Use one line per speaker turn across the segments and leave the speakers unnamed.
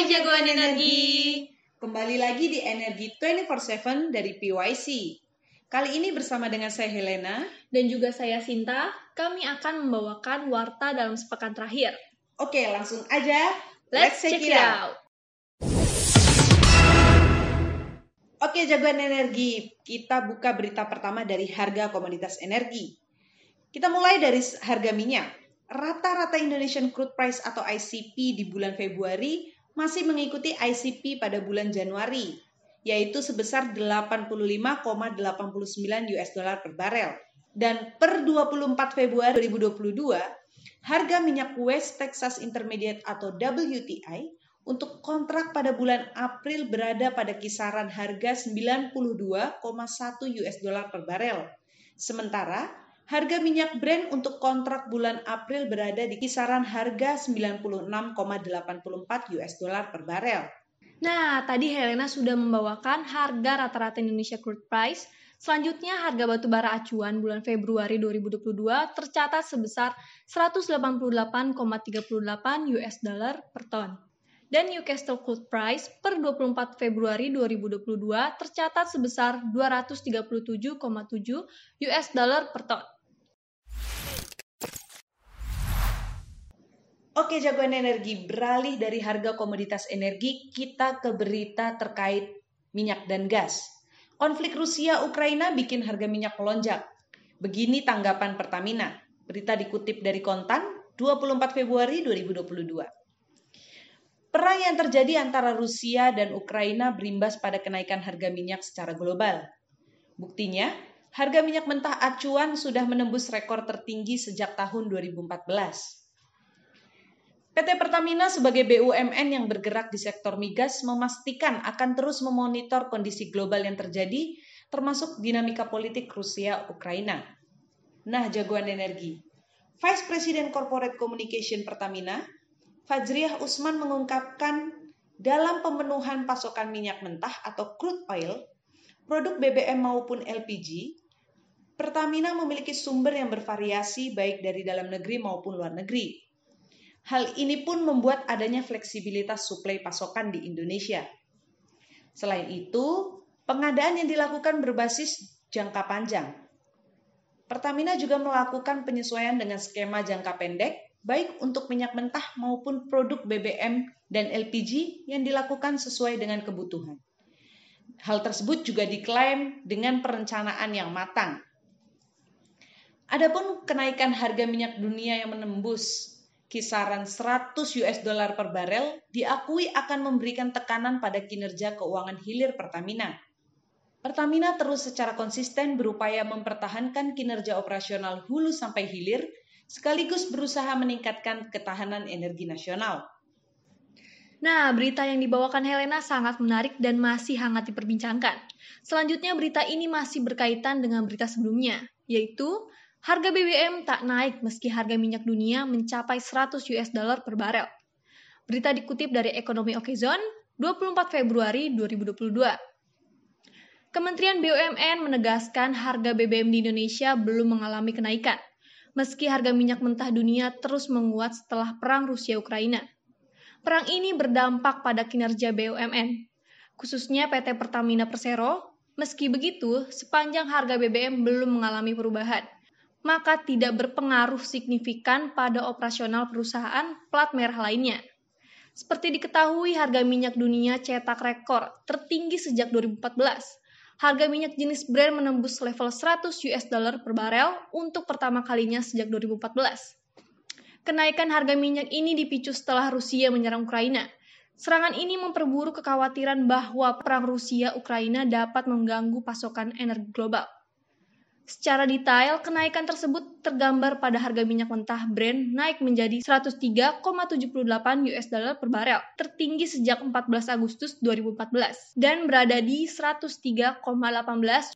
Hai jagoan energi.
Kembali lagi di Energi 24/7 dari PYC. Kali ini bersama dengan saya Helena.
Dan juga saya Sinta, kami akan membawakan warta dalam sepekan terakhir.
Oke, langsung aja.
Let's check it out.
Oke, jagoan energi. Kita buka berita pertama dari harga komoditas energi. Kita mulai dari harga minyak. Rata-rata Indonesian Crude Price atau ICP di bulan Februari masih mengikuti ICP pada bulan Januari, yaitu sebesar 85,89 US dollar per barel. Dan per 24 Februari 2022, harga minyak West Texas Intermediate atau WTI untuk kontrak pada bulan April berada pada kisaran harga 92,1 US dollar per barel. Sementara Harga minyak Brent untuk kontrak bulan April berada di kisaran harga 96,84 US dollar per barel.
Nah, tadi Helena sudah membawakan harga rata-rata Indonesia crude price. Selanjutnya, harga batu bara acuan bulan Februari 2022 tercatat sebesar 188,38 US dollar per ton. Dan Newcastle crude price per 24 Februari 2022 tercatat sebesar 237,7 US dollar per ton.
Oke jagoan energi, beralih dari harga komoditas energi, kita ke berita terkait minyak dan gas. Konflik Rusia-Ukraina bikin harga minyak melonjak. Begini tanggapan Pertamina. Berita dikutip dari Kontan, 24 Februari 2022. Perang yang terjadi antara Rusia dan Ukraina berimbas pada kenaikan harga minyak secara global. Buktinya, harga minyak mentah acuan sudah menembus rekor tertinggi sejak tahun 2014. PT Pertamina sebagai BUMN yang bergerak di sektor migas memastikan akan terus memonitor kondisi global yang terjadi, termasuk dinamika politik Rusia-Ukraina. Nah, jagoan energi. Vice President Corporate Communication Pertamina, Fajriah Usman mengungkapkan dalam pemenuhan pasokan minyak mentah atau crude oil, produk BBM maupun LPG, Pertamina memiliki sumber yang bervariasi baik dari dalam negeri maupun luar negeri Hal ini pun membuat adanya fleksibilitas suplai pasokan di Indonesia. Selain itu, pengadaan yang dilakukan berbasis jangka panjang. Pertamina juga melakukan penyesuaian dengan skema jangka pendek, baik untuk minyak mentah maupun produk BBM dan LPG yang dilakukan sesuai dengan kebutuhan. Hal tersebut juga diklaim dengan perencanaan yang matang. Adapun kenaikan harga minyak dunia yang menembus kisaran 100 US dollar per barel diakui akan memberikan tekanan pada kinerja keuangan hilir Pertamina. Pertamina terus secara konsisten berupaya mempertahankan kinerja operasional hulu sampai hilir, sekaligus berusaha meningkatkan ketahanan energi nasional.
Nah, berita yang dibawakan Helena sangat menarik dan masih hangat diperbincangkan. Selanjutnya, berita ini masih berkaitan dengan berita sebelumnya, yaitu Harga BBM tak naik meski harga minyak dunia mencapai 100 US dollar per barel. Berita dikutip dari Ekonomi Okezon 24 Februari 2022. Kementerian BUMN menegaskan harga BBM di Indonesia belum mengalami kenaikan, meski harga minyak mentah dunia terus menguat setelah perang Rusia-Ukraina. Perang ini berdampak pada kinerja BUMN, khususnya PT Pertamina Persero. Meski begitu, sepanjang harga BBM belum mengalami perubahan maka tidak berpengaruh signifikan pada operasional perusahaan plat merah lainnya. Seperti diketahui, harga minyak dunia cetak rekor tertinggi sejak 2014. Harga minyak jenis Brent menembus level 100 US dollar per barel untuk pertama kalinya sejak 2014. Kenaikan harga minyak ini dipicu setelah Rusia menyerang Ukraina. Serangan ini memperburuk kekhawatiran bahwa perang Rusia-Ukraina dapat mengganggu pasokan energi global. Secara detail, kenaikan tersebut tergambar pada harga minyak mentah Brent naik menjadi 103,78 US dollar per barel, tertinggi sejak 14 Agustus 2014 dan berada di 103,18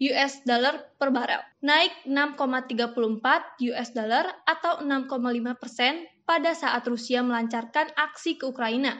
US dollar per barel, naik 6,34 US dollar atau 6,5 persen pada saat Rusia melancarkan aksi ke Ukraina.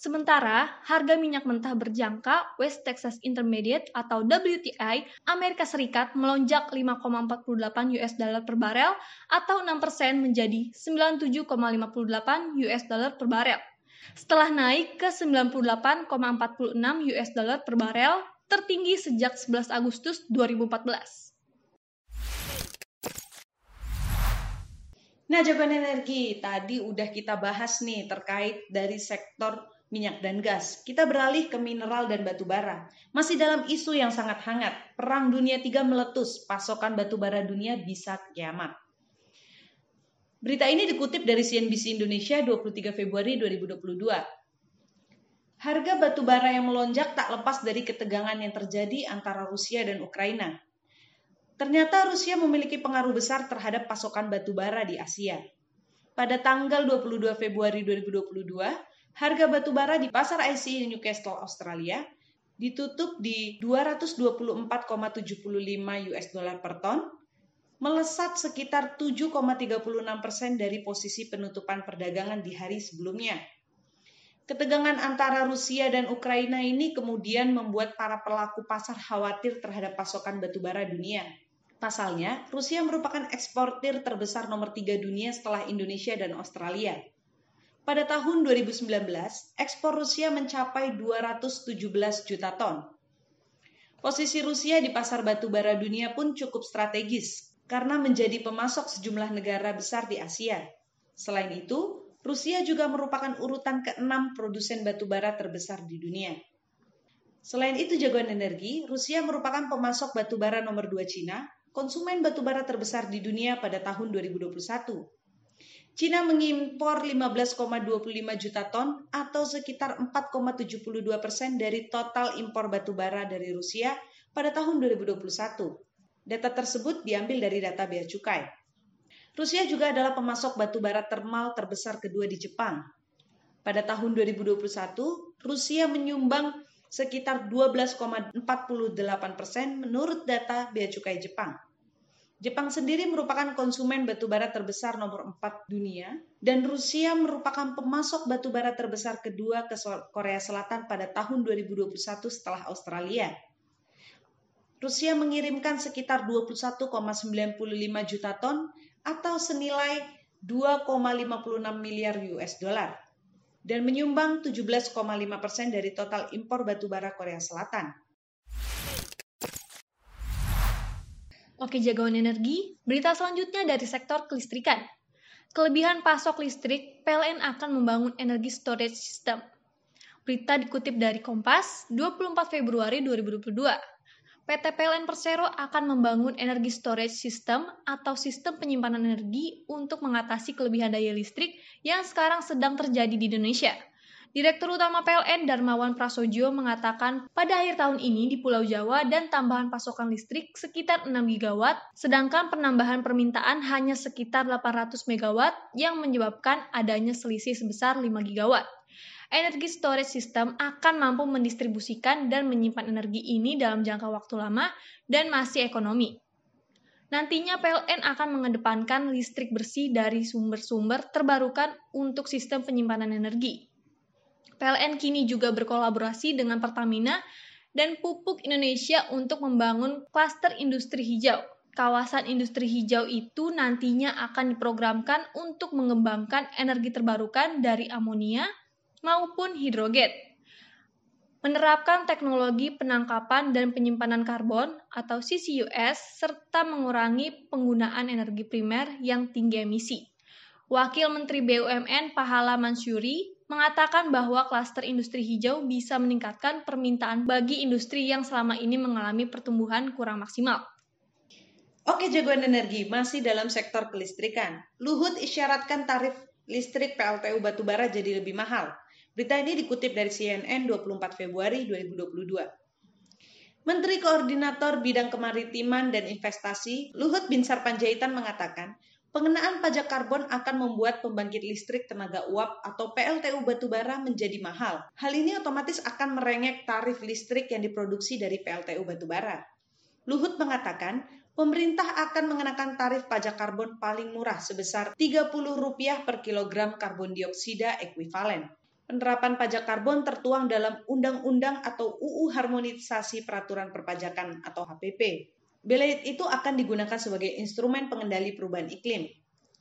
Sementara harga minyak mentah berjangka West Texas Intermediate atau WTI Amerika Serikat melonjak 5,48 US dollar per barel atau 6% menjadi 97,58 US dollar per barel. setelah naik ke 98,46 US dollar per barel, tertinggi sejak 11 Agustus 2014.
Nah, jawaban energi tadi udah kita bahas nih terkait dari sektor minyak dan gas. Kita beralih ke mineral dan batu bara. Masih dalam isu yang sangat hangat, Perang Dunia III meletus, pasokan batu bara dunia bisa kiamat. Berita ini dikutip dari CNBC Indonesia 23 Februari 2022. Harga batu bara yang melonjak tak lepas dari ketegangan yang terjadi antara Rusia dan Ukraina. Ternyata Rusia memiliki pengaruh besar terhadap pasokan batu bara di Asia. Pada tanggal 22 Februari 2022, harga batu bara di pasar IC Newcastle Australia ditutup di 224,75 US dollar per ton melesat sekitar 7,36 persen dari posisi penutupan perdagangan di hari sebelumnya. Ketegangan antara Rusia dan Ukraina ini kemudian membuat para pelaku pasar khawatir terhadap pasokan batubara dunia. Pasalnya, Rusia merupakan eksportir terbesar nomor tiga dunia setelah Indonesia dan Australia. Pada tahun 2019, ekspor Rusia mencapai 217 juta ton. Posisi Rusia di pasar batubara dunia pun cukup strategis karena menjadi pemasok sejumlah negara besar di Asia. Selain itu, Rusia juga merupakan urutan ke-6 produsen batubara terbesar di dunia. Selain itu jagoan energi, Rusia merupakan pemasok batubara nomor 2 Cina, konsumen batubara terbesar di dunia pada tahun 2021. Cina mengimpor 15,25 juta ton atau sekitar 4,72 persen dari total impor batubara dari Rusia pada tahun 2021. Data tersebut diambil dari data bea cukai. Rusia juga adalah pemasok batu bara termal terbesar kedua di Jepang. Pada tahun 2021, Rusia menyumbang sekitar 12,48 persen menurut data bea cukai Jepang. Jepang sendiri merupakan konsumen batu bara terbesar nomor 4 dunia dan Rusia merupakan pemasok batu bara terbesar kedua ke Korea Selatan pada tahun 2021 setelah Australia. Rusia mengirimkan sekitar 21,95 juta ton atau senilai 2,56 miliar US dollar dan menyumbang 17,5 persen dari total impor batubara Korea Selatan.
Oke jagoan energi, berita selanjutnya dari sektor kelistrikan. Kelebihan pasok listrik, PLN akan membangun energi storage system. Berita dikutip dari Kompas 24 Februari 2022. PT PLN Persero akan membangun energi storage system atau sistem penyimpanan energi untuk mengatasi kelebihan daya listrik yang sekarang sedang terjadi di Indonesia. Direktur Utama PLN Darmawan Prasojo mengatakan pada akhir tahun ini di Pulau Jawa dan tambahan pasokan listrik sekitar 6 gigawatt, sedangkan penambahan permintaan hanya sekitar 800 megawatt yang menyebabkan adanya selisih sebesar 5 gigawatt energi storage system akan mampu mendistribusikan dan menyimpan energi ini dalam jangka waktu lama dan masih ekonomi. Nantinya PLN akan mengedepankan listrik bersih dari sumber-sumber terbarukan untuk sistem penyimpanan energi. PLN kini juga berkolaborasi dengan Pertamina dan Pupuk Indonesia untuk membangun klaster industri hijau. Kawasan industri hijau itu nantinya akan diprogramkan untuk mengembangkan energi terbarukan dari amonia, maupun hidrogen. Menerapkan teknologi penangkapan dan penyimpanan karbon atau CCUS serta mengurangi penggunaan energi primer yang tinggi emisi. Wakil Menteri BUMN Pahala Mansyuri mengatakan bahwa klaster industri hijau bisa meningkatkan permintaan bagi industri yang selama ini mengalami pertumbuhan kurang maksimal.
Oke jagoan energi, masih dalam sektor kelistrikan. Luhut isyaratkan tarif listrik PLTU batubara jadi lebih mahal. Berita ini dikutip dari CNN 24 Februari 2022. Menteri Koordinator Bidang Kemaritiman dan Investasi Luhut Binsar Panjaitan mengatakan, pengenaan pajak karbon akan membuat pembangkit listrik tenaga uap atau PLTU batubara menjadi mahal. Hal ini otomatis akan merengek tarif listrik yang diproduksi dari PLTU batubara. Luhut mengatakan, pemerintah akan mengenakan tarif pajak karbon paling murah sebesar Rp30 per kilogram karbon dioksida ekuivalen penerapan pajak karbon tertuang dalam Undang-Undang atau UU Harmonisasi Peraturan Perpajakan atau HPP. Belet itu akan digunakan sebagai instrumen pengendali perubahan iklim.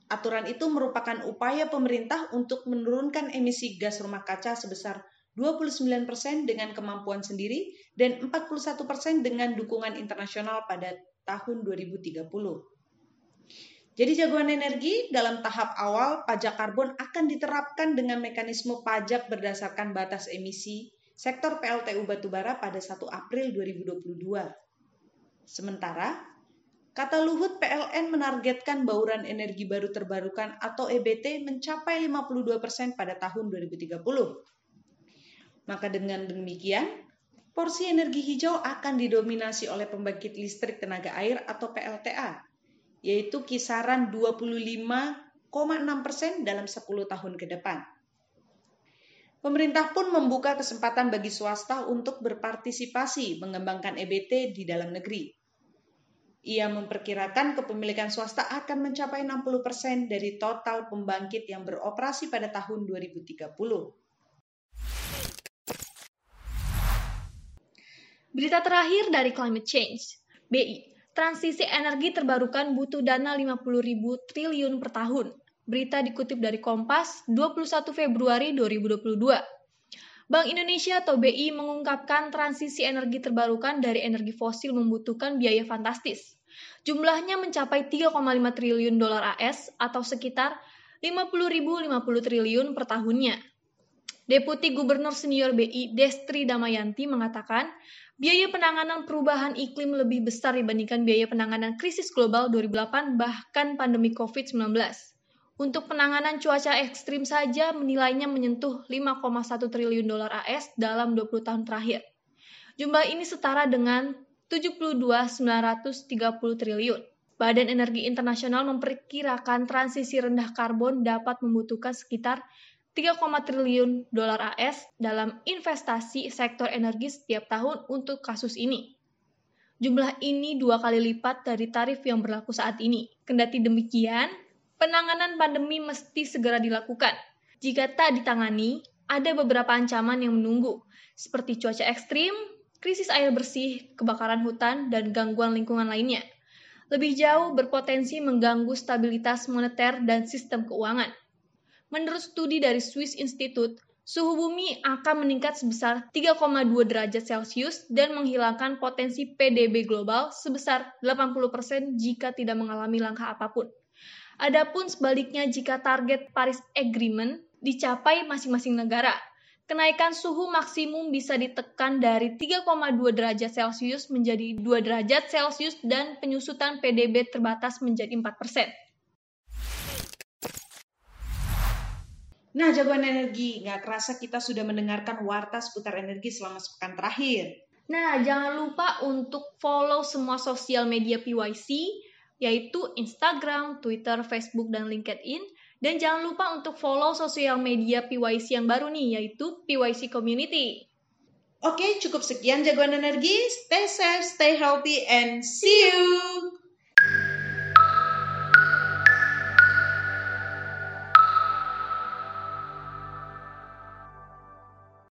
Aturan itu merupakan upaya pemerintah untuk menurunkan emisi gas rumah kaca sebesar 29% dengan kemampuan sendiri dan 41% dengan dukungan internasional pada tahun 2030. Jadi jagoan energi dalam tahap awal pajak karbon akan diterapkan dengan mekanisme pajak berdasarkan batas emisi sektor PLTU batubara pada 1 April 2022. Sementara, kata Luhut PLN menargetkan bauran energi baru terbarukan atau EBT mencapai 52% pada tahun 2030. Maka dengan demikian, porsi energi hijau akan didominasi oleh pembangkit listrik tenaga air atau PLTA yaitu kisaran 25,6 persen dalam 10 tahun ke depan. Pemerintah pun membuka kesempatan bagi swasta untuk berpartisipasi mengembangkan EBT di dalam negeri. Ia memperkirakan kepemilikan swasta akan mencapai 60 persen dari total pembangkit yang beroperasi pada tahun 2030.
Berita terakhir dari Climate Change, BI transisi energi terbarukan butuh dana 50 ribu triliun per tahun. Berita dikutip dari Kompas 21 Februari 2022. Bank Indonesia atau BI mengungkapkan transisi energi terbarukan dari energi fosil membutuhkan biaya fantastis. Jumlahnya mencapai 3,5 triliun dolar AS atau sekitar 50.050 triliun per tahunnya. Deputi Gubernur Senior BI Destri Damayanti mengatakan, biaya penanganan perubahan iklim lebih besar dibandingkan biaya penanganan krisis global 2008 bahkan pandemi COVID-19. Untuk penanganan cuaca ekstrim saja menilainya menyentuh 5,1 triliun dolar AS dalam 20 tahun terakhir. Jumlah ini setara dengan 72.930 triliun. Badan Energi Internasional memperkirakan transisi rendah karbon dapat membutuhkan sekitar 3, triliun dolar AS dalam investasi sektor energi setiap tahun untuk kasus ini. Jumlah ini dua kali lipat dari tarif yang berlaku saat ini. Kendati demikian, penanganan pandemi mesti segera dilakukan. Jika tak ditangani, ada beberapa ancaman yang menunggu, seperti cuaca ekstrim, krisis air bersih, kebakaran hutan, dan gangguan lingkungan lainnya. Lebih jauh berpotensi mengganggu stabilitas moneter dan sistem keuangan. Menurut studi dari Swiss Institute, suhu bumi akan meningkat sebesar 3,2 derajat Celcius dan menghilangkan potensi PDB global sebesar 80% jika tidak mengalami langkah apa pun. Adapun sebaliknya jika target Paris Agreement dicapai masing-masing negara, kenaikan suhu maksimum bisa ditekan dari 3,2 derajat Celcius menjadi 2 derajat Celcius dan penyusutan PDB terbatas menjadi 4 persen.
Nah, jagoan energi, nggak kerasa kita sudah mendengarkan warta seputar energi selama sepekan terakhir.
Nah, jangan lupa untuk follow semua sosial media PYC, yaitu Instagram, Twitter, Facebook, dan LinkedIn. Dan jangan lupa untuk follow sosial media PYC yang baru nih, yaitu PYC Community.
Oke, cukup sekian jagoan energi. Stay safe, stay healthy, and see you!